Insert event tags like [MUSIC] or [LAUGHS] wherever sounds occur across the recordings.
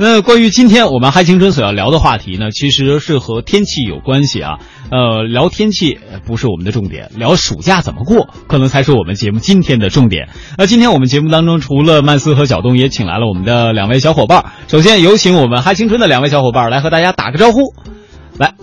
那关于今天我们嗨青春所要聊的话题呢，其实是和天气有关系啊。呃，聊天气不是我们的重点，聊暑假怎么过，可能才是我们节目今天的重点。那今天我们节目当中，除了曼斯和小东，也请来了我们的两位小伙伴。首先有请我们嗨青春的两位小伙伴来和大家打个招呼。来，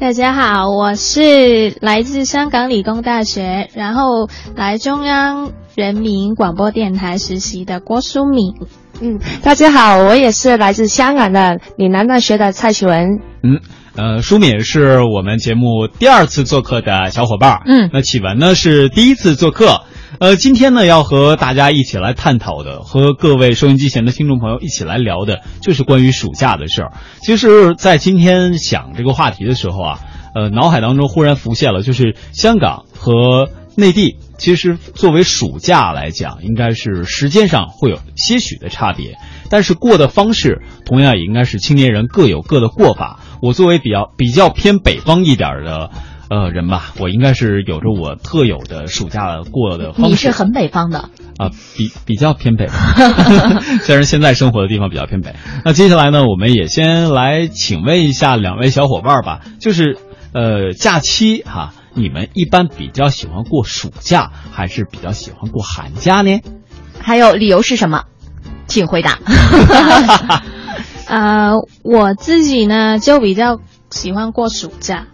大家好，我是来自香港理工大学，然后来中央人民广播电台实习的郭淑敏。嗯，大家好，我也是来自香港的岭南大学的蔡启文。嗯，呃，舒敏是我们节目第二次做客的小伙伴。嗯，那启文呢是第一次做客。呃，今天呢要和大家一起来探讨的，和各位收音机前的听众朋友一起来聊的，就是关于暑假的事儿。其实，在今天想这个话题的时候啊，呃，脑海当中忽然浮现了，就是香港和内地。其实，作为暑假来讲，应该是时间上会有些许的差别，但是过的方式同样也应该是青年人各有各的过法。我作为比较比较偏北方一点的，呃人吧，我应该是有着我特有的暑假过的方式。你是很北方的啊，比比较偏北，虽然现在生活的地方比较偏北。那接下来呢，我们也先来请问一下两位小伙伴吧，就是呃假期哈。你们一般比较喜欢过暑假，还是比较喜欢过寒假呢？还有理由是什么？请回答。[LAUGHS] 呃，我自己呢就比较喜欢过暑假，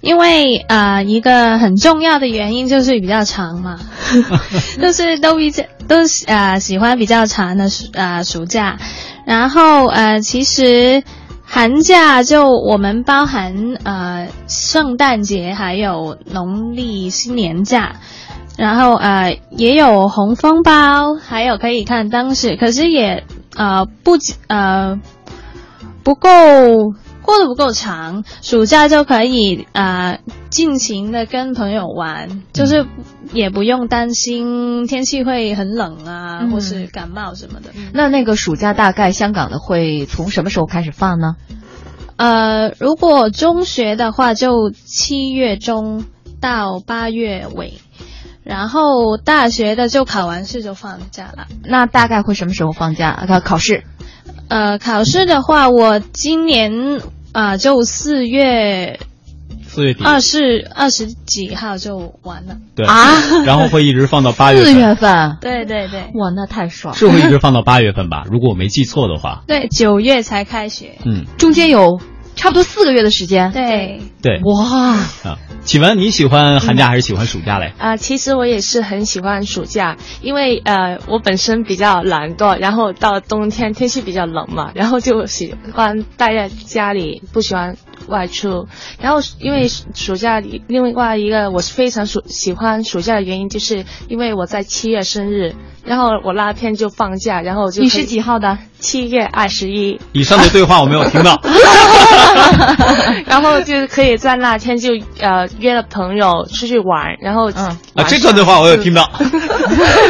因为呃一个很重要的原因就是比较长嘛，[LAUGHS] 就是都比较都呃喜欢比较长的暑呃暑假，然后呃其实。寒假就我们包含呃圣诞节还有农历新年假，然后呃也有红封包，还有可以看当时，可是也呃不呃不够。过得不够长，暑假就可以啊尽情的跟朋友玩，就是也不用担心天气会很冷啊，或是感冒什么的。那那个暑假大概香港的会从什么时候开始放呢？呃，如果中学的话，就七月中到八月尾，然后大学的就考完试就放假了。那大概会什么时候放假？考考试？呃，考试的话，我今年啊就四月，四月底二十二十几号就完了。对啊，[LAUGHS] 然后会一直放到八月份。四月份。对对对。哇，那太爽。是会一直放到八月份吧？如果我没记错的话。对，九月才开学。嗯，中间有差不多四个月的时间。对。对。哇。啊。启文，你喜欢寒假还是喜欢暑假嘞？啊，其实我也是很喜欢暑假，因为呃，我本身比较懒惰，然后到冬天天气比较冷嘛，然后就喜欢待在家里，不喜欢外出。然后因为暑假里另外一个我是非常暑喜欢暑假的原因，就是因为我在七月生日，然后我那天就放假，然后就你是几号的？七月二十一。以上的对话我没有听到。[LAUGHS] 然后就可以在那天就呃。约了朋友出去玩，然后嗯啊，这段对话我有听到，[LAUGHS]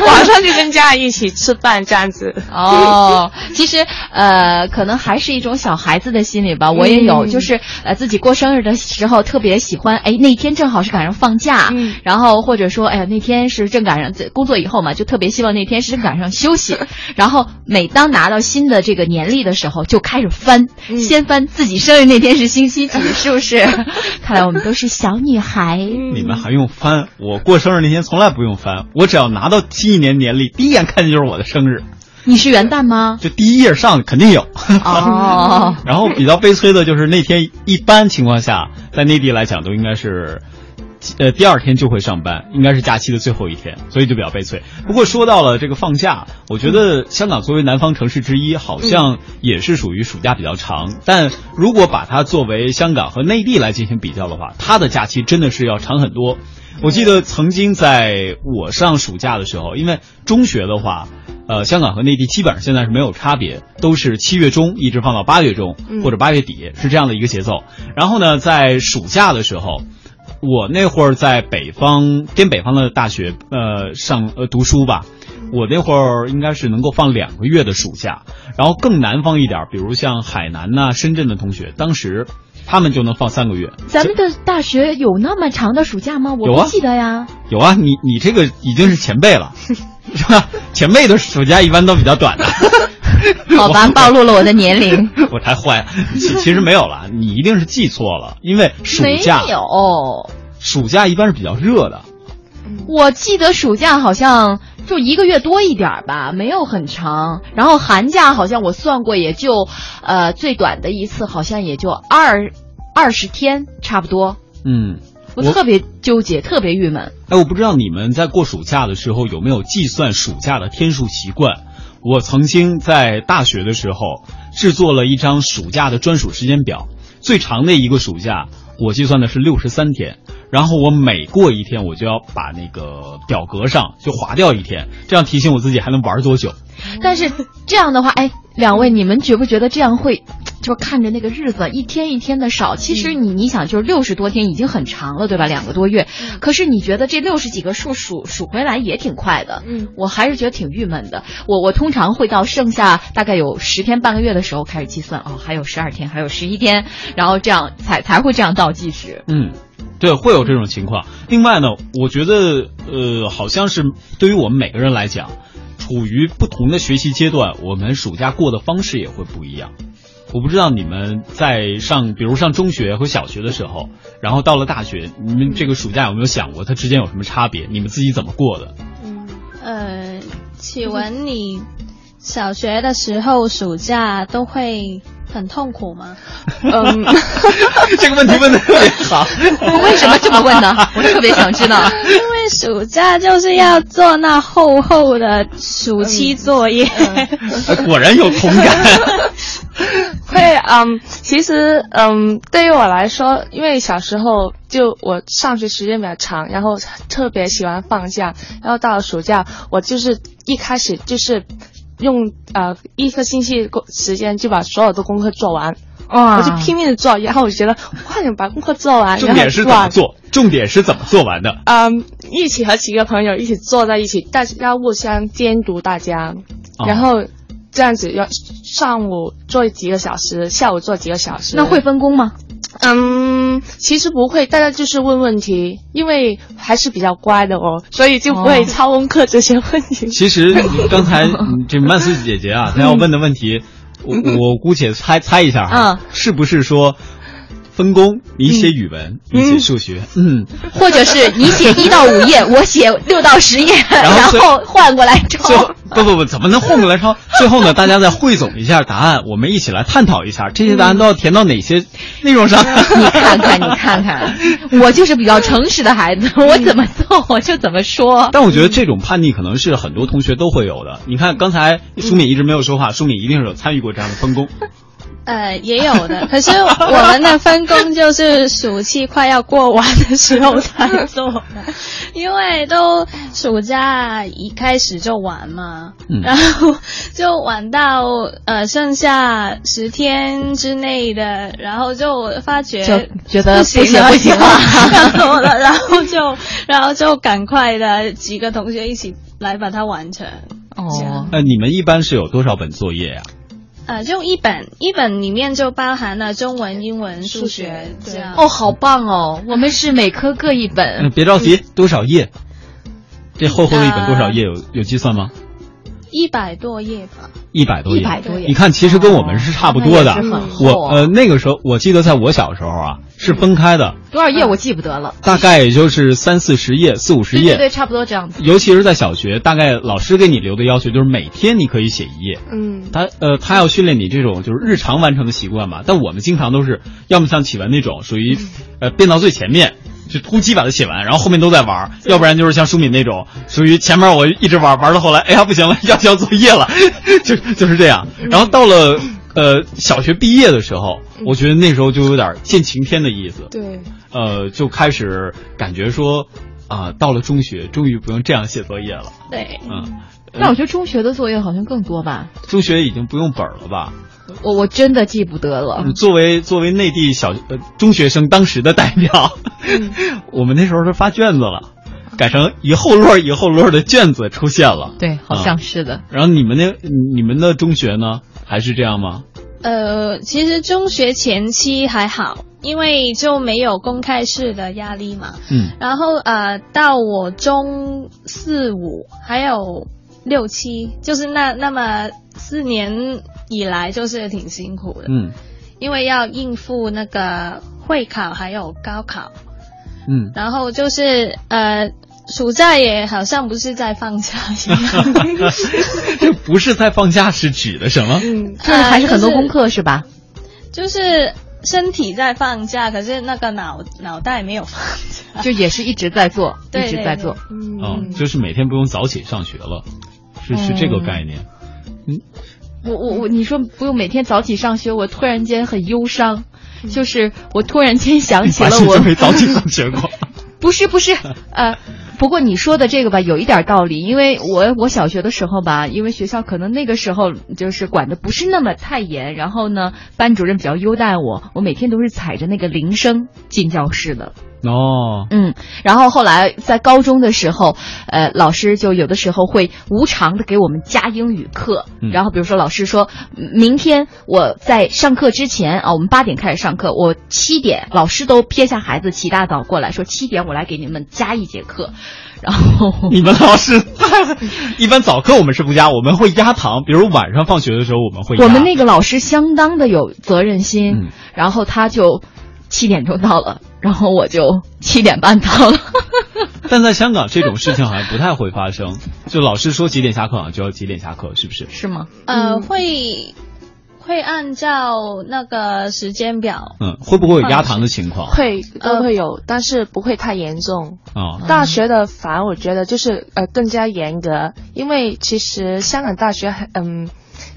晚上就跟家人一起吃饭这样子。哦，其实呃，可能还是一种小孩子的心理吧。我也有，就是呃，自己过生日的时候特别喜欢，哎，那天正好是赶上放假，然后或者说，哎呀，那天是正赶上工作以后嘛，就特别希望那天是赶上休息。[LAUGHS] 然后每当拿到新的这个年历的时候，就开始翻，先翻自己生日那天是星期几，是不是？[LAUGHS] 看来我们都是小女。女孩，你们还用翻？我过生日那天从来不用翻，我只要拿到新一年年历，第一眼看见就是我的生日。你是元旦吗？就第一页上肯定有。哦。[LAUGHS] 然后比较悲催的就是那天，一般情况下在内地来讲都应该是。呃，第二天就会上班，应该是假期的最后一天，所以就比较悲催。不过说到了这个放假，我觉得香港作为南方城市之一，好像也是属于暑假比较长。但如果把它作为香港和内地来进行比较的话，它的假期真的是要长很多。我记得曾经在我上暑假的时候，因为中学的话，呃，香港和内地基本上现在是没有差别，都是七月中一直放到八月中或者八月底，是这样的一个节奏。然后呢，在暑假的时候。我那会儿在北方偏北方的大学，呃，上呃读书吧。我那会儿应该是能够放两个月的暑假，然后更南方一点，比如像海南呐、深圳的同学，当时他们就能放三个月。咱们的大学有那么长的暑假吗？我不记得呀。有啊，你你这个已经是前辈了，是吧？前辈的暑假一般都比较短的。[LAUGHS] 好吧，暴露了我的年龄。[LAUGHS] 我太坏了，其其实没有了，你一定是记错了，因为暑假没有，暑假一般是比较热的。我记得暑假好像就一个月多一点吧，没有很长。然后寒假好像我算过，也就呃最短的一次好像也就二二十天差不多。嗯，我特别纠结，特别郁闷。哎，我不知道你们在过暑假的时候有没有计算暑假的天数习惯。我曾经在大学的时候制作了一张暑假的专属时间表，最长的一个暑假我计算的是六十三天，然后我每过一天我就要把那个表格上就划掉一天，这样提醒我自己还能玩多久。但是这样的话，哎，两位你们觉不觉得这样会？就看着那个日子一天一天的少，其实你你想，就是六十多天已经很长了，对吧？两个多月，可是你觉得这六十几个数数数回来也挺快的，嗯，我还是觉得挺郁闷的。我我通常会到剩下大概有十天半个月的时候开始计算，哦，还有十二天，还有十一天，然后这样才才会这样倒计时。嗯，对，会有这种情况。另外呢，我觉得呃，好像是对于我们每个人来讲，处于不同的学习阶段，我们暑假过的方式也会不一样。我不知道你们在上，比如上中学和小学的时候，然后到了大学，你们这个暑假有没有想过它之间有什么差别？你们自己怎么过的？嗯，呃，启文，你小学的时候暑假都会很痛苦吗？[LAUGHS] 嗯，这个问题问的特别好。[LAUGHS] 为什么这么问呢？我特别想知道。暑假就是要做那厚厚的暑期作业。果然有同感。[LAUGHS] 会，嗯，其实，嗯，对于我来说，因为小时候就我上学时间比较长，然后特别喜欢放假，然后到了暑假，我就是一开始就是用呃一个星期时间就把所有的功课做完，哇，我就拼命的做，然后我就觉得快点把功课做完。重点是怎么做？重点是怎么做完的？嗯，一起和几个朋友一起坐在一起，大家互相监督大家，然后。这样子要上午做几个小时，下午做几个小时。那会分工吗？嗯，其实不会，大家就是问问题，因为还是比较乖的哦，所以就不会抄功课这些问题。其实刚才这曼斯姐姐啊，她要问的问题，我我姑且猜猜一下哈，是不是说？分工，你写语文，你写数学，嗯，或者是你写一到五页，[LAUGHS] 我写六到十页，然后换过来抄。不不不，怎么能换过来抄？[LAUGHS] 最后呢，大家再汇总一下答案，我们一起来探讨一下这些答案都要填到哪些内容上。你看看，你看看，[LAUGHS] 我就是比较诚实的孩子，我怎么做我就怎么说。但我觉得这种叛逆可能是很多同学都会有的。你看刚才舒敏一直没有说话，舒敏一定是有参与过这样的分工。呃，也有的，[LAUGHS] 可是我们的分工就是暑期快要过完的时候才做的，[LAUGHS] 因为都暑假一开始就玩嘛，嗯。然后就玩到呃剩下十天之内的，然后就发觉就觉得不行不行了，要做了，[LAUGHS] 然后就然后就赶快的几个同学一起来把它完成。哦，呃，你们一般是有多少本作业呀？呃，就一本，一本里面就包含了中文、英文、数学这样。哦，好棒哦！我们是每科各一本。嗯，别着急，多少页？这厚厚的一本多少页？有有计算吗？一百多页吧，一百多页，一百多页。你看，其实跟我们是差不多的。我呃，那个时候我记得，在我小时候啊，是分开的。多少页我记不得了，大概也就是三四十页、四五十页，对，差不多这样子。尤其是在小学，大概老师给你留的要求就是每天你可以写一页。嗯，他呃，他要训练你这种就是日常完成的习惯嘛。但我们经常都是要么像启文那种，属于呃变到最前面。就突击把它写完，然后后面都在玩，要不然就是像舒敏那种，属于前面我一直玩，玩到后来，哎呀不行了，要交作业了，[LAUGHS] 就就是这样。然后到了呃小学毕业的时候，我觉得那时候就有点见晴天的意思。对，呃，就开始感觉说啊，到了中学，终于不用这样写作业了。对，嗯，那我觉得中学的作业好像更多吧？中学已经不用本了吧？我我真的记不得了。作为作为内地小呃中学生当时的代表，[LAUGHS] 我们那时候是发卷子了，改成一后摞一后摞的卷子出现了。对，好像是的。然后你们那你们的中学呢，还是这样吗？呃，其实中学前期还好，因为就没有公开式的压力嘛。嗯。然后呃，到我中四五还有六七，就是那那么。四年以来就是挺辛苦的，嗯，因为要应付那个会考还有高考，嗯，然后就是呃，暑假也好像不是在放假一样，[LAUGHS] 这不是在放假是指的什么？嗯，就是还是很多功课是吧？就是身体在放假，可是那个脑脑袋没有放假，就也是一直在做，对一直在做。嗯，就是每天不用早起上学了，是是这个概念。嗯，我我我，你说不用每天早起上学，我突然间很忧伤，就是我突然间想起了我没早起上学过。[LAUGHS] 不是不是，呃，不过你说的这个吧，有一点道理，因为我我小学的时候吧，因为学校可能那个时候就是管的不是那么太严，然后呢，班主任比较优待我，我每天都是踩着那个铃声进教室的。哦，嗯，然后后来在高中的时候，呃，老师就有的时候会无偿的给我们加英语课，嗯、然后比如说老师说，明天我在上课之前啊，我们八点开始上课，我七点，老师都撇下孩子起大早过来说七点我来给你们加一节课，然后 [LAUGHS] 你们老师一般早课我们是不加，我们会压堂，比如晚上放学的时候我们会。我们那个老师相当的有责任心，嗯、然后他就七点钟到了。然后我就七点半到了，[LAUGHS] 但在香港这种事情好像不太会发生，就老师说几点下课好像就要几点下课，是不是？是吗？呃，会会按照那个时间表。嗯，会不会有压堂的情况？会都会有，但是不会太严重。啊、哦，大学的反而我觉得就是呃更加严格，因为其实香港大学很嗯。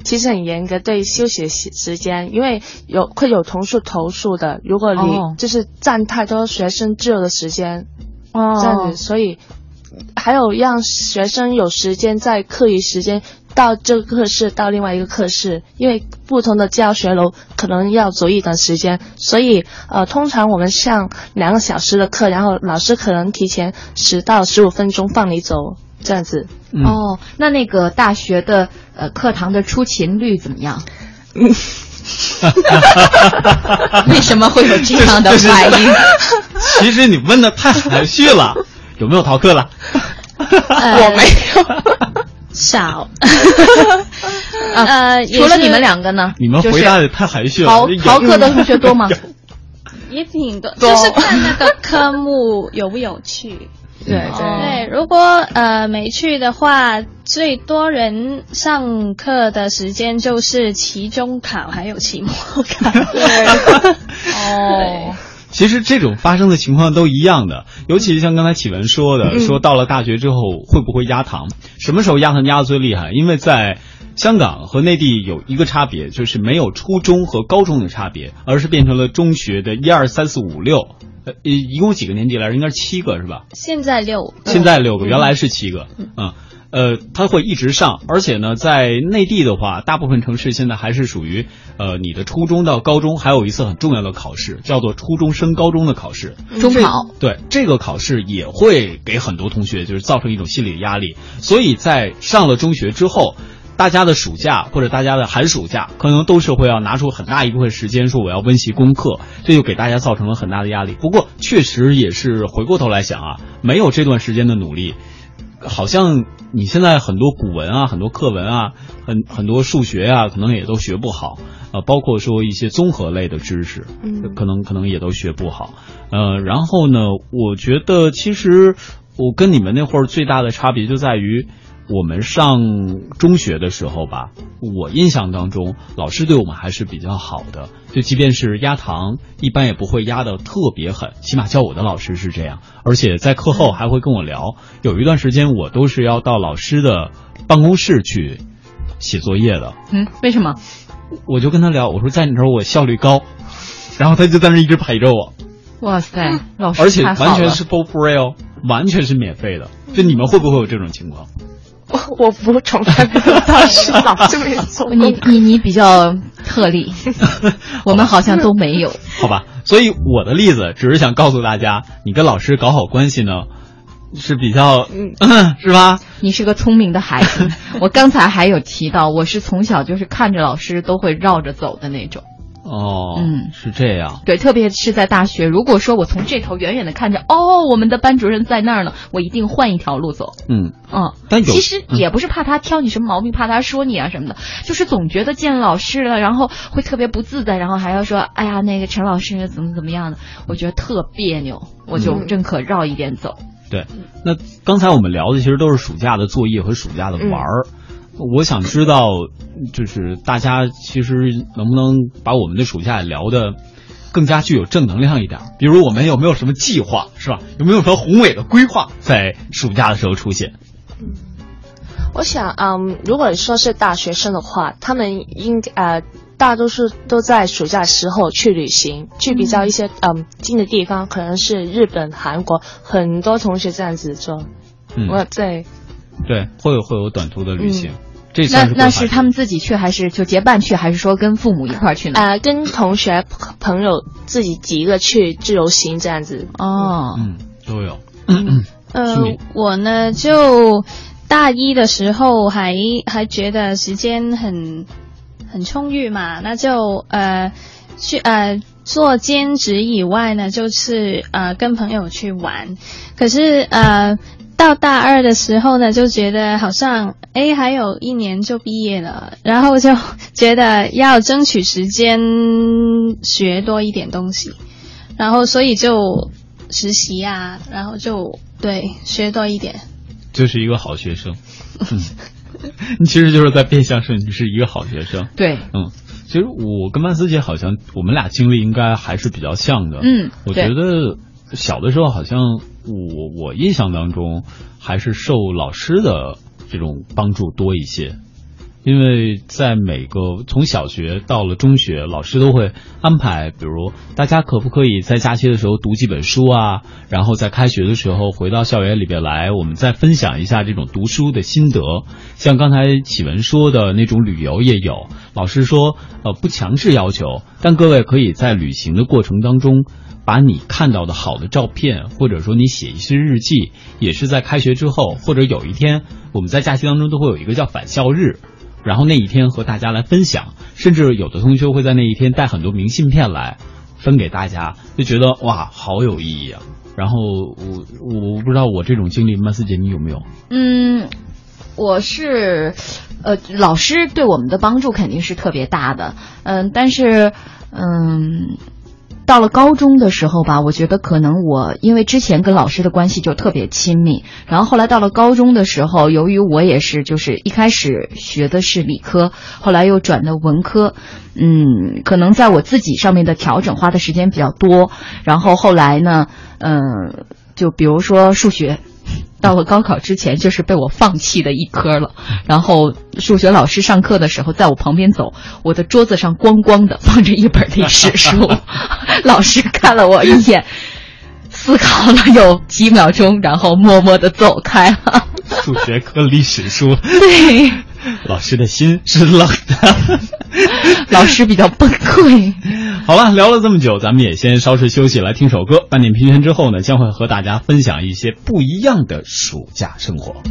其实很严格对休息时间，因为有会有同事投诉的。如果你就是占太多学生自由的时间，哦，这样子，所以还有让学生有时间在课余时间到这个课室到另外一个课室，因为不同的教学楼可能要走一段时间，所以呃，通常我们上两个小时的课，然后老师可能提前十到十五分钟放你走。这样子、嗯、哦，那那个大学的呃课堂的出勤率怎么样？[LAUGHS] 为什么会有这样的反应？其实你问的太含蓄了，[LAUGHS] 有没有逃课了？呃、我没有，少。[LAUGHS] 呃，除了你们两个呢？你们回答的太含蓄了。逃逃课的同学多吗？也挺多，就是看那个科目有不有趣。对对对，如果呃没去的话，最多人上课的时间就是期中考还有期末考。[LAUGHS] 对，哦。[LAUGHS] 其实这种发生的情况都一样的，尤其是像刚才启文说的，说到了大学之后会不会压堂？什么时候压堂压的最厉害？因为在香港和内地有一个差别，就是没有初中和高中的差别，而是变成了中学的一二三四五六。呃，一共几个年级来着？应该是七个是吧？现在六个，现在六个，原来是七个。嗯，呃，它会一直上，而且呢，在内地的话，大部分城市现在还是属于呃，你的初中到高中还有一次很重要的考试，叫做初中升高中的考试，中考。对，这个考试也会给很多同学就是造成一种心理的压力，所以在上了中学之后。大家的暑假或者大家的寒暑假，可能都是会要拿出很大一部分时间说我要温习功课，这就给大家造成了很大的压力。不过确实也是回过头来想啊，没有这段时间的努力，好像你现在很多古文啊、很多课文啊、很很多数学啊，可能也都学不好。呃，包括说一些综合类的知识，可能可能也都学不好。呃，然后呢，我觉得其实我跟你们那会儿最大的差别就在于。我们上中学的时候吧，我印象当中，老师对我们还是比较好的。就即便是压堂，一般也不会压的特别狠，起码教我的老师是这样。而且在课后还会跟我聊。有一段时间，我都是要到老师的办公室去写作业的。嗯，为什么？我就跟他聊，我说在你这儿我效率高，然后他就在那一直陪着我。哇塞，老师而且完全是 for free 哦，完全是免费的。就你们会不会有这种情况？我 [LAUGHS] 我不从来不到是老师没做你你你比较特例，[LAUGHS] 我们好像都没有。[LAUGHS] 好吧，所以我的例子只是想告诉大家，你跟老师搞好关系呢，是比较，嗯，是吧？你是个聪明的孩子。我刚才还有提到，我是从小就是看着老师都会绕着走的那种。哦，嗯，是这样。对，特别是在大学，如果说我从这头远远的看着，哦，我们的班主任在那儿呢，我一定换一条路走。嗯嗯，但其实也不是怕他挑你什么毛病，怕他说你啊什么的，就是总觉得见老师了，然后会特别不自在，然后还要说，哎呀，那个陈老师怎么怎么样的，我觉得特别扭，我就认可绕一点走。对，那刚才我们聊的其实都是暑假的作业和暑假的玩儿。我想知道，就是大家其实能不能把我们的暑假聊的更加具有正能量一点？比如我们有没有什么计划，是吧？有没有什么宏伟的规划在暑假的时候出现？我想，嗯，如果说是大学生的话，他们应呃大多数都在暑假时候去旅行，去比较一些嗯近的地方，可能是日本、韩国，很多同学这样子做。嗯，我对。对，会有会有短途的旅行，这那那是他们自己去，还是就结伴去，还是说跟父母一块儿去呢？呃，跟同学朋友自己几个去自由行这样子。哦，嗯，都有。嗯呃，我呢就大一的时候还还觉得时间很很充裕嘛，那就呃去呃做兼职以外呢，就是呃跟朋友去玩，可是呃。到大二的时候呢，就觉得好像哎，还有一年就毕业了，然后就觉得要争取时间学多一点东西，然后所以就实习啊，然后就对学多一点，就是一个好学生。[LAUGHS] 你其实就是在变相说你是一个好学生。对，嗯，其实我跟曼斯姐好像我们俩经历应该还是比较像的。嗯，我觉得小的时候好像。我我印象当中还是受老师的这种帮助多一些，因为在每个从小学到了中学，老师都会安排，比如大家可不可以在假期的时候读几本书啊，然后在开学的时候回到校园里边来，我们再分享一下这种读书的心得。像刚才启文说的那种旅游也有，老师说呃不强制要求，但各位可以在旅行的过程当中。把你看到的好的照片，或者说你写一些日记，也是在开学之后，或者有一天我们在假期当中都会有一个叫返校日，然后那一天和大家来分享，甚至有的同学会在那一天带很多明信片来分给大家，就觉得哇，好有意义啊！然后我我不知道我这种经历，曼斯姐你有没有？嗯，我是，呃，老师对我们的帮助肯定是特别大的，嗯，但是，嗯。到了高中的时候吧，我觉得可能我因为之前跟老师的关系就特别亲密，然后后来到了高中的时候，由于我也是就是一开始学的是理科，后来又转的文科，嗯，可能在我自己上面的调整花的时间比较多，然后后来呢，嗯，就比如说数学。到了高考之前，就是被我放弃的一科了。然后数学老师上课的时候，在我旁边走，我的桌子上光光的放着一本历史书。[LAUGHS] 老师看了我一眼，思考了有几秒钟，然后默默的走开了。数学课历史书，对，[LAUGHS] 老师的心是冷的，[LAUGHS] 老师比较崩溃。好了，聊了这么久，咱们也先稍事休息，来听首歌。半点评圈之后呢，将会和大家分享一些不一样的暑假生活。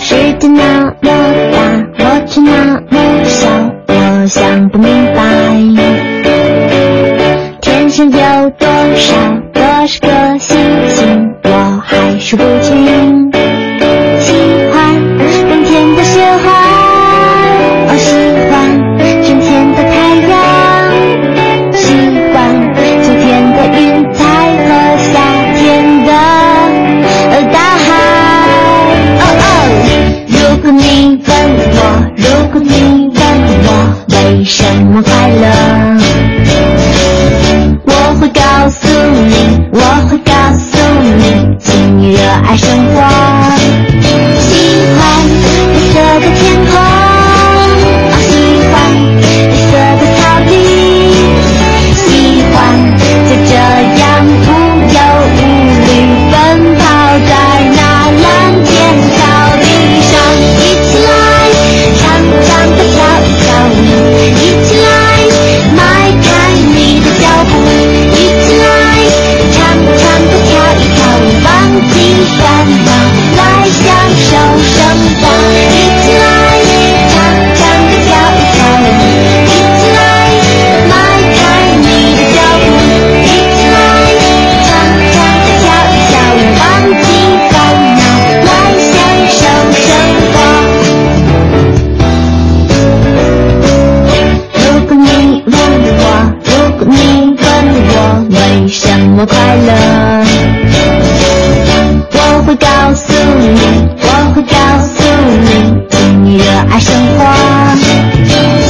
世界那么大，我却那么小，我想不明白，天有多少多少个星星，我还数不清。会告诉你，我会告诉你，你热爱生活。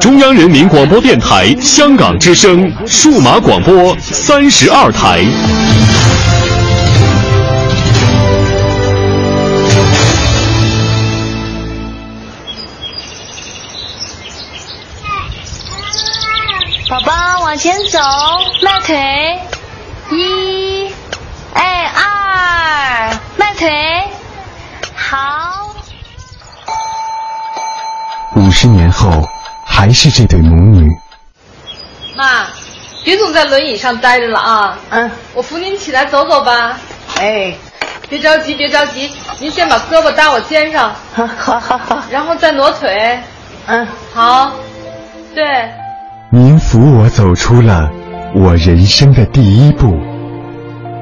中央人民广播电台香港之声数码广播三十二台。宝宝往前走，迈腿，一，哎二，迈腿，好。五十年后，还是这对母女。妈，别总在轮椅上待着了啊！嗯，我扶您起来走走吧。哎，别着急，别着急，您先把胳膊搭我肩上，好好好好，然后再挪腿。嗯，好，对，您扶我走出了我人生的第一步，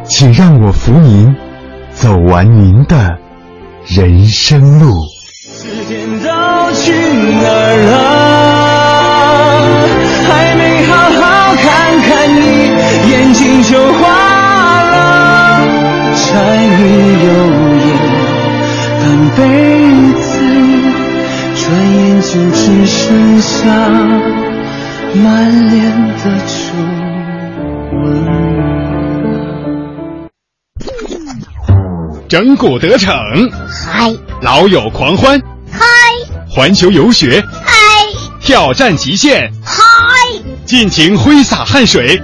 请让我扶您走完您的人生路。时间都去哪儿了？星球化了柴米油盐半辈子转眼就只剩下满脸的皱纹整蛊得逞嗨老友狂欢嗨环球游学嗨挑战极限嗨尽情挥洒汗水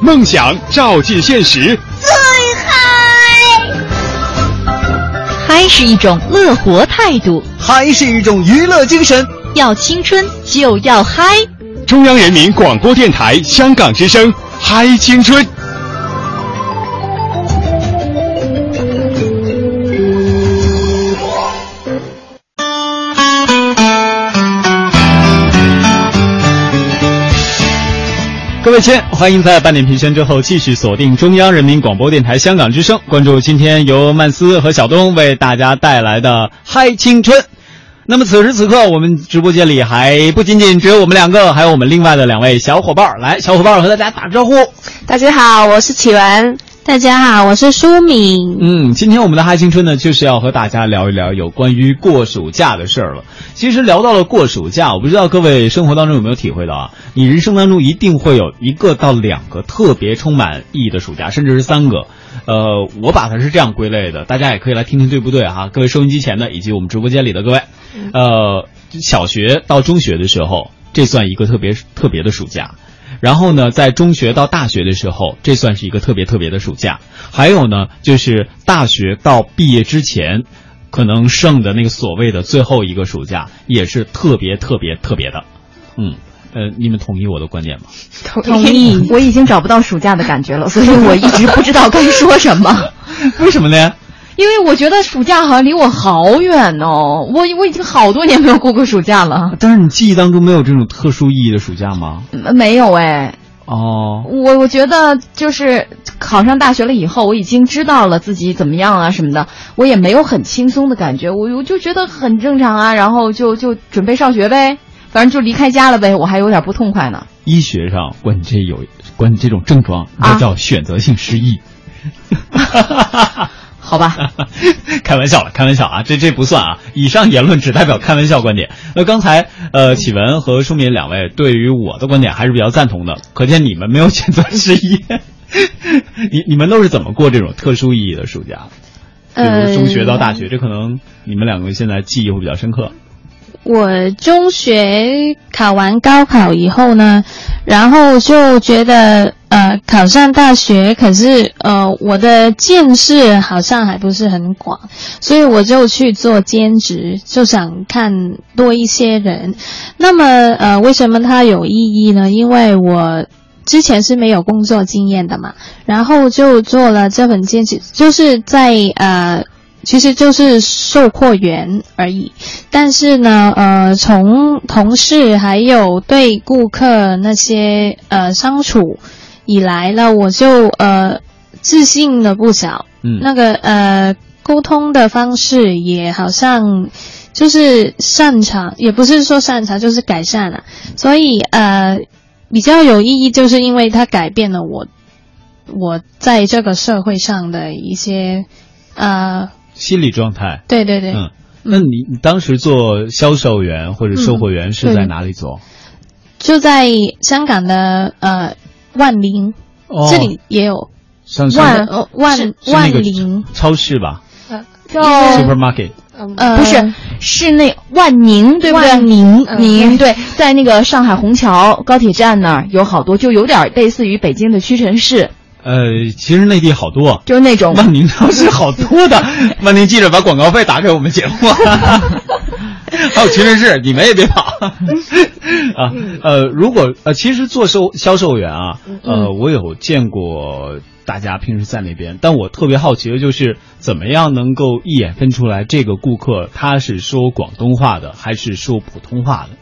梦想照进现实，最嗨！嗨是一种乐活态度，嗨是一种娱乐精神，要青春就要嗨。中央人民广播电台香港之声，嗨青春。欢迎在半点评宣之后继续锁定中央人民广播电台香港之声，关注今天由曼斯和小东为大家带来的《嗨青春》。那么此时此刻，我们直播间里还不仅仅只有我们两个，还有我们另外的两位小伙伴。来，小伙伴和大家打个招呼。大家好，我是启文。大家好，我是舒敏。嗯，今天我们的嗨青春呢，就是要和大家聊一聊有关于过暑假的事儿了。其实聊到了过暑假，我不知道各位生活当中有没有体会到啊？你人生当中一定会有一个到两个特别充满意义的暑假，甚至是三个。呃，我把它是这样归类的，大家也可以来听听对不对哈？各位收音机前的以及我们直播间里的各位，呃，小学到中学的时候，这算一个特别特别的暑假。然后呢，在中学到大学的时候，这算是一个特别特别的暑假。还有呢，就是大学到毕业之前，可能剩的那个所谓的最后一个暑假，也是特别特别特别的。嗯，呃，你们同意我的观点吗？同意。[LAUGHS] 我已经找不到暑假的感觉了，所以我一直不知道该说什么。[LAUGHS] 为什么呢？因为我觉得暑假好像离我好远哦，我我已经好多年没有过过暑假了。但是你记忆当中没有这种特殊意义的暑假吗？没有哎。哦。我我觉得就是考上大学了以后，我已经知道了自己怎么样啊什么的，我也没有很轻松的感觉，我我就觉得很正常啊，然后就就准备上学呗，反正就离开家了呗，我还有点不痛快呢。医学上管这有管这种症状，这叫选择性失忆。[LAUGHS] 好吧，[LAUGHS] 开玩笑了，开玩笑啊，这这不算啊。以上言论只代表开玩笑观点。那刚才呃，启文和舒敏两位对于我的观点还是比较赞同的，可见你们没有选择失业。[LAUGHS] 你你们都是怎么过这种特殊意义的暑假？比如中学到大学，这可能你们两个现在记忆会比较深刻。我中学考完高考以后呢，然后就觉得呃考上大学，可是呃我的见识好像还不是很广，所以我就去做兼职，就想看多一些人。那么呃为什么它有意义呢？因为我之前是没有工作经验的嘛，然后就做了这份兼职，就是在呃。其实就是售货员而已，但是呢，呃，从同事还有对顾客那些呃相处以来呢，我就呃自信了不少。嗯，那个呃沟通的方式也好像就是擅长，也不是说擅长，就是改善了。所以呃比较有意义，就是因为它改变了我我在这个社会上的一些呃。心理状态，对对对，嗯，那你你当时做销售员或者售货员是在哪里做？就在香港的呃万宁，这里也有万万万宁超市吧？叫 supermarket，呃不是，是那万宁对不对？万宁宁对，在那个上海虹桥高铁站那儿有好多，就有点类似于北京的屈臣氏。呃，其实内地好多，就是那种万宁超市好多的。万宁记者把广告费打给我们节目，[LAUGHS] 还有屈臣氏，你们也别跑 [LAUGHS] 啊。呃，如果呃，其实做售销售员啊，呃，我有见过大家平时在那边，但我特别好奇的就是怎么样能够一眼分出来这个顾客他是说广东话的还是说普通话的？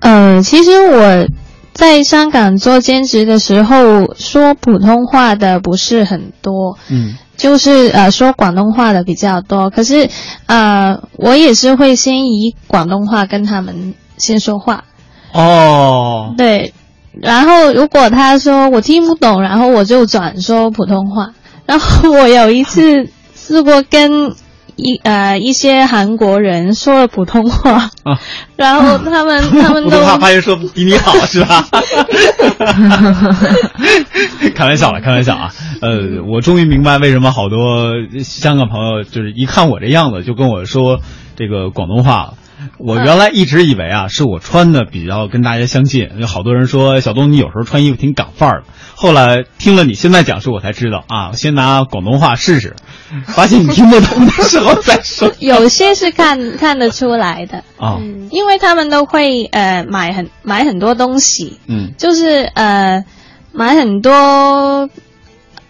嗯，其实我。在香港做兼职的时候，说普通话的不是很多，嗯，就是呃说广东话的比较多。可是，呃，我也是会先以广东话跟他们先说话。哦，对，然后如果他说我听不懂，然后我就转说普通话。然后我有一次试过跟一呃一些韩国人说了普通话，啊，然后他们 [LAUGHS] 他们都普通话发音说比你好是吧？[LAUGHS] 开玩笑了，开玩笑啊。呃，我终于明白为什么好多香港朋友就是一看我这样子就跟我说这个广东话了。我原来一直以为啊，是我穿的比较跟大家相近，有好多人说小东你有时候穿衣服挺港范儿的。后来听了你现在讲述，我才知道啊，先拿广东话试试，发现你听不懂的时候再说。[LAUGHS] 有些是看看得出来的啊，因为他们都会呃买很买很多东西，嗯，就是呃买很多。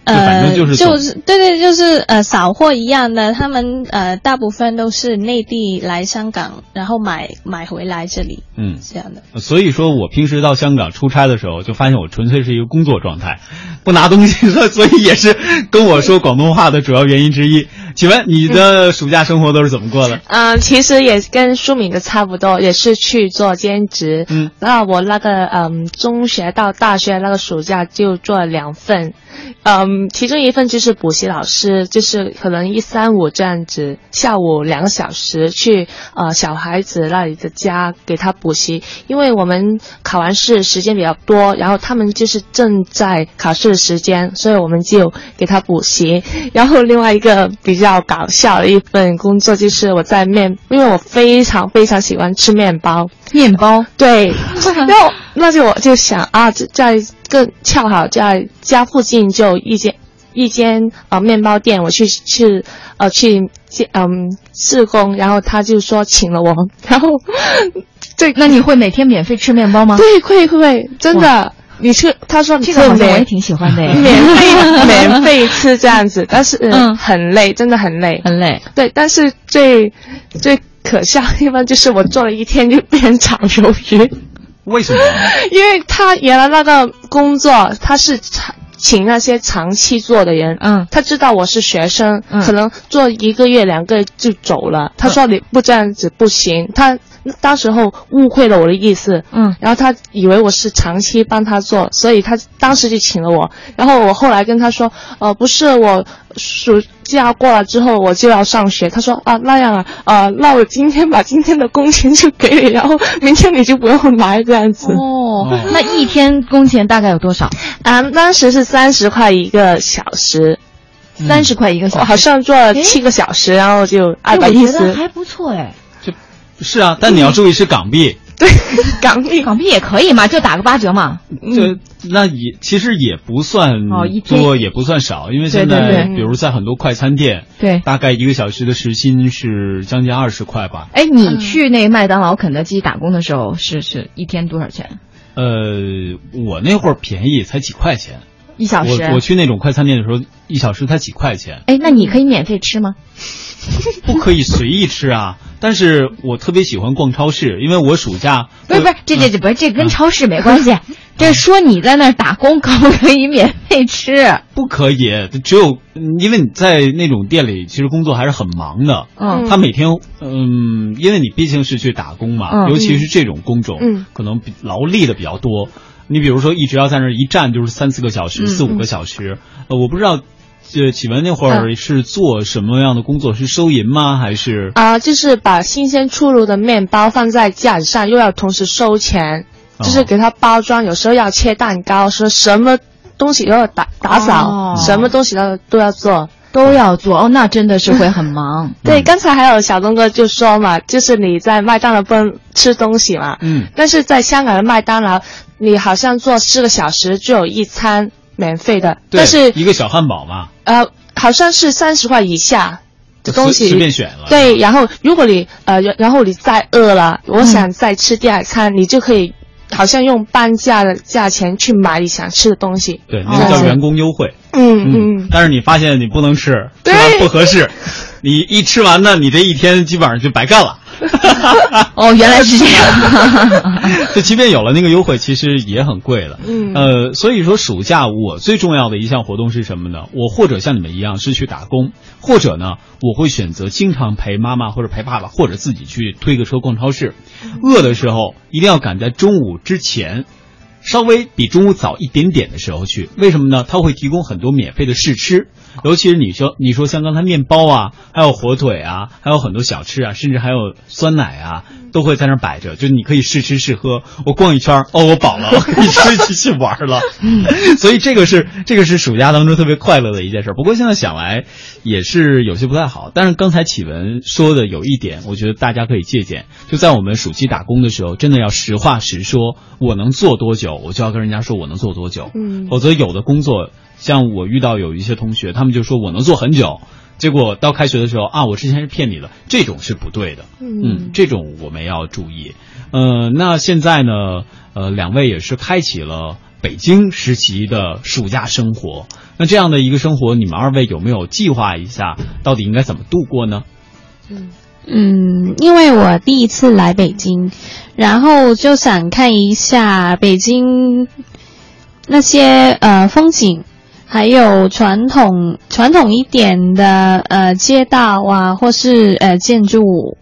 呃，就是对对，就是呃扫货一样的，他们呃大部分都是内地来香港，然后买买回来这里，嗯，这样的。所以说我平时到香港出差的时候，就发现我纯粹是一个工作状态，不拿东西，[LAUGHS] 所以也是跟我说广东话的主要原因之一。请问你的暑假生活都是怎么过的？嗯，其实也跟舒敏的差不多，也是去做兼职。嗯，那我那个嗯中学到大学那个暑假就做了两份。嗯，其中一份就是补习老师，就是可能一三五这样子，下午两个小时去呃小孩子那里的家给他补习，因为我们考完试时间比较多，然后他们就是正在考试的时间，所以我们就给他补习。然后另外一个比较搞笑的一份工作就是我在面，因为我非常非常喜欢吃面包，面包？对，[LAUGHS] 然后那就我就想啊，在更恰好在家附近就一间一间呃面包店，我去去呃去嗯试工，然后他就说请了我，然后对，[LAUGHS] 那你会每天免费吃面包吗？对，会会，真的，你吃，他说这个好像我也挺喜欢的，[LAUGHS] 免费免费吃这样子，[LAUGHS] 但是嗯。很累，真的很累，很累，对，但是最最可笑的地方就是我做了一天就变长鱿鱼。为什么？[LAUGHS] 因为他原来那个工作，他是长请那些长期做的人，嗯，他知道我是学生，嗯，可能做一个月两个月就走了。他说你不这样子不行，他当时候误会了我的意思，嗯，然后他以为我是长期帮他做，所以他当时就请了我。然后我后来跟他说，呃，不是我暑假过了之后我就要上学。他说啊那样啊，呃那我今天把今天的工钱就给你，然后明天你就不用来这样子。哦，那一天工钱大概有多少？啊，当时是三十块一个小时，三十块一个小时，好像做了七个小时，然后就二百一十，还不错哎。是啊，但你要注意是港币。[LAUGHS] 对，港币港币也可以嘛，就打个八折嘛。这那也其实也不算多，也不算少，因为现在比如在很多快餐店，对，大概一个小时的时薪是将近二十块吧。哎，你去那麦当劳、肯德基打工的时候，是是一天多少钱？呃，我那会儿便宜，才几块钱一小时。我我去那种快餐店的时候，一小时才几块钱。哎，那你可以免费吃吗？[LAUGHS] 不可以随意吃啊！但是我特别喜欢逛超市，因为我暑假不是不是这这这不是这跟超市没关系，[LAUGHS] 这说你在那儿打工可不可以免费吃？不可以，只有因为你在那种店里，其实工作还是很忙的。嗯，他每天嗯，因为你毕竟是去打工嘛，嗯、尤其是这种工种，嗯，可能劳力的比较多。你比如说，一直要在那儿一站就是三四个小时、嗯、四五个小时。呃，我不知道。这启文那会儿是做什么样的工作？是收银吗？还是啊，就是把新鲜出炉的面包放在架子上，又要同时收钱，就是给它包装。有时候要切蛋糕，说什么东西都要打打扫，哦、什么东西都都要做，都要做。哦，那真的是会很忙。[LAUGHS] 对，刚才还有小东哥就说嘛，就是你在麦当劳不能吃东西嘛，嗯，但是在香港的麦当劳，你好像做四个小时就有一餐。免费的，但是一个小汉堡嘛，呃，好像是三十块以下的东西随便选了。对，然后如果你呃，然后你再饿了，我想再吃第二餐，嗯、你就可以好像用半价的价钱去买你想吃的东西。对，那个叫员工优惠。嗯嗯。但是你发现你不能吃，吃完不合适，你一吃完呢，你这一天基本上就白干了。[LAUGHS] 哦，原来是这样。[LAUGHS] 就即便有了那个优惠，其实也很贵了。嗯，呃，所以说暑假我最重要的一项活动是什么呢？我或者像你们一样是去打工，或者呢，我会选择经常陪妈妈或者陪爸爸，或者自己去推个车逛超市。饿的时候一定要赶在中午之前。稍微比中午早一点点的时候去，为什么呢？它会提供很多免费的试吃，尤其是你说你说像刚才面包啊，还有火腿啊，还有很多小吃啊，甚至还有酸奶啊，都会在那儿摆着，就你可以试吃试喝。我逛一圈，哦，我饱了，我可以吃继续玩了。[LAUGHS] 所以这个是这个是暑假当中特别快乐的一件事。不过现在想来也是有些不太好。但是刚才启文说的有一点，我觉得大家可以借鉴，就在我们暑期打工的时候，真的要实话实说，我能做多久，我就要跟人家说我能做多久。嗯否则有的工作，像我遇到有一些同学，他们就说我能做很久，结果到开学的时候啊，我之前是骗你的，这种是不对的。嗯，这种我们要注意。呃，那现在呢，呃，两位也是开启了北京实习的暑假生活。那这样的一个生活，你们二位有没有计划一下，到底应该怎么度过呢？嗯，因为我第一次来北京，然后就想看一下北京那些呃风景，还有传统传统一点的呃街道啊，或是呃建筑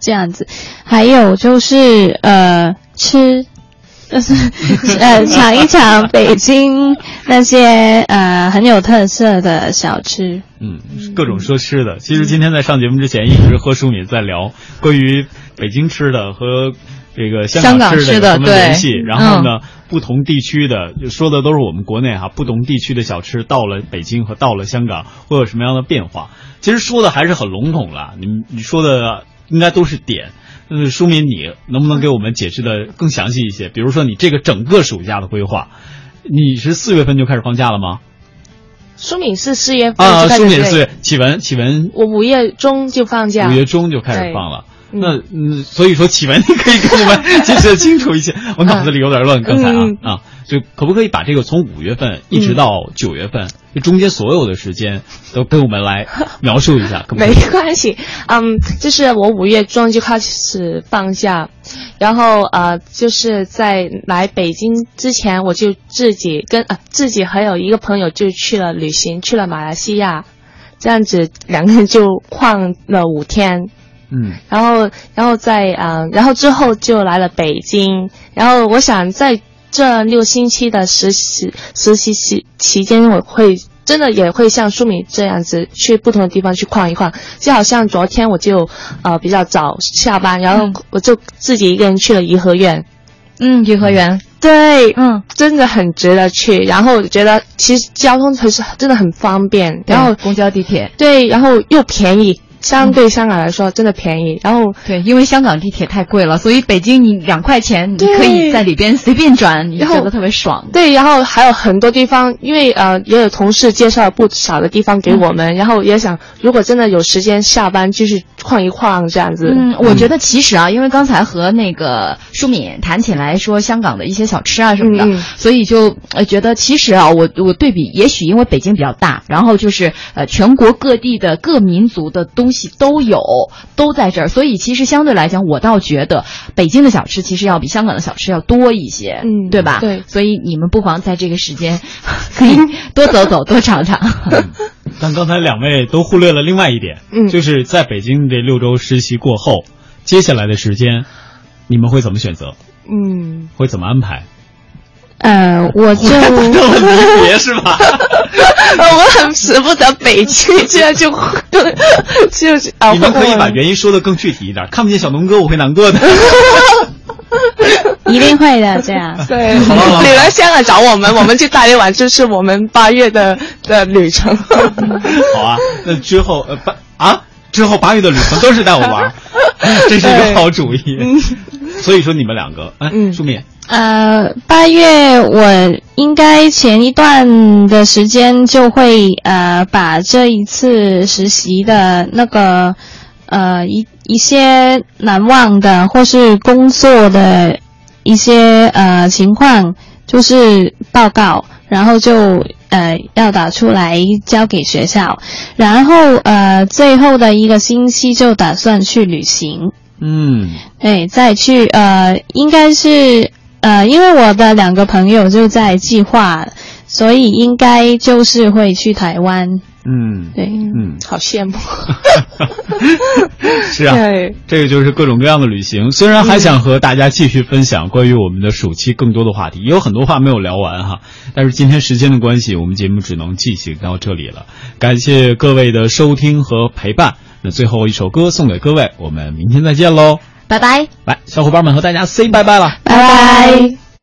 这样子，还有就是呃吃。就是 [LAUGHS] 呃尝一尝北京那些呃很有特色的小吃。嗯，各种说吃的。其实今天在上节目之前，一直和舒敏在聊关于北京吃的和这个香港吃的有什么联系。然后呢，不同地区的就说的都是我们国内哈，不同地区的小吃到了北京和到了香港会有什么样的变化？其实说的还是很笼统了，你你说的应该都是点。嗯，舒敏，你能不能给我们解释的更详细一些？比如说你这个整个暑假的规划，你是四月份就开始放假了吗？舒敏是四月份啊，舒敏四月，启文启文，我五月中就放假，五月中就开始放了。对那嗯，所以说启文，你可以跟我们 [LAUGHS] 解释的清楚一些。我脑子里有点乱，刚才啊、嗯啊，就可不可以把这个从五月份一直到九月份，这中间所有的时间都跟我们来 [LAUGHS] 描述一下？可可没关系，嗯，就是我五月中就开始放假，然后呃，就是在来北京之前，我就自己跟呃自己还有一个朋友就去了旅行，去了马来西亚，这样子两个人就晃了五天。嗯，然后，然后在嗯、呃，然后之后就来了北京，然后我想在这六星期的实习实习期期间，我会真的也会像舒敏这样子去不同的地方去逛一逛，就好像昨天我就呃比较早下班，然后我就自己一个人去了颐和园。嗯，颐和园，对，嗯，真的很值得去。然后我觉得其实交通还是真的很方便，然后公交、地铁，对，然后又便宜。相对香港来说，真的便宜。然后对，因为香港地铁太贵了，所以北京你两块钱，你可以在里边随便转，你觉得特别爽。对，然后还有很多地方，因为呃也有同事介绍了不少的地方给我们，嗯、然后也想如果真的有时间下班，继续晃一晃这样子。嗯，我觉得其实啊，因为刚才和那个舒敏谈起来说香港的一些小吃啊什么的，嗯、所以就呃觉得其实啊，我我对比，也许因为北京比较大，然后就是呃全国各地的各民族的东西都有，都在这儿，所以其实相对来讲，我倒觉得北京的小吃其实要比香港的小吃要多一些，嗯，对吧？对，所以你们不妨在这个时间 [LAUGHS] 可以多走走，[LAUGHS] 多尝尝。嗯、但刚才两位都忽略了另外一点，嗯，就是在北京这六周实习过后，接下来的时间，你们会怎么选择？嗯，会怎么安排？呃，我就 [LAUGHS] 离别是吧？[LAUGHS] 我很舍不得北京，这样就就就啊。你们可以把原因说的更具体一点，看不见小龙哥我会难过的。[LAUGHS] 一定会的，这样。对，你来香港找我们，我们去大连玩，就是我们八月的的旅程。好啊，那之后呃八啊之后八月的旅程都是带我玩，这是一个好主意。所以说你们两个，哎，舒敏。呃，八月我应该前一段的时间就会呃把这一次实习的那个呃一一些难忘的或是工作的一些呃情况，就是报告，然后就呃要打出来交给学校，然后呃最后的一个星期就打算去旅行。嗯，对，再去呃应该是。呃，因为我的两个朋友就在计划，所以应该就是会去台湾。嗯，对，嗯，好羡慕。[LAUGHS] 是啊，这个就是各种各样的旅行。虽然还想和大家继续分享关于我们的暑期更多的话题，也有很多话没有聊完哈。但是今天时间的关系，我们节目只能进行到这里了。感谢各位的收听和陪伴。那最后一首歌送给各位，我们明天再见喽，拜拜。来，小伙伴们和大家 say 拜拜了，拜拜。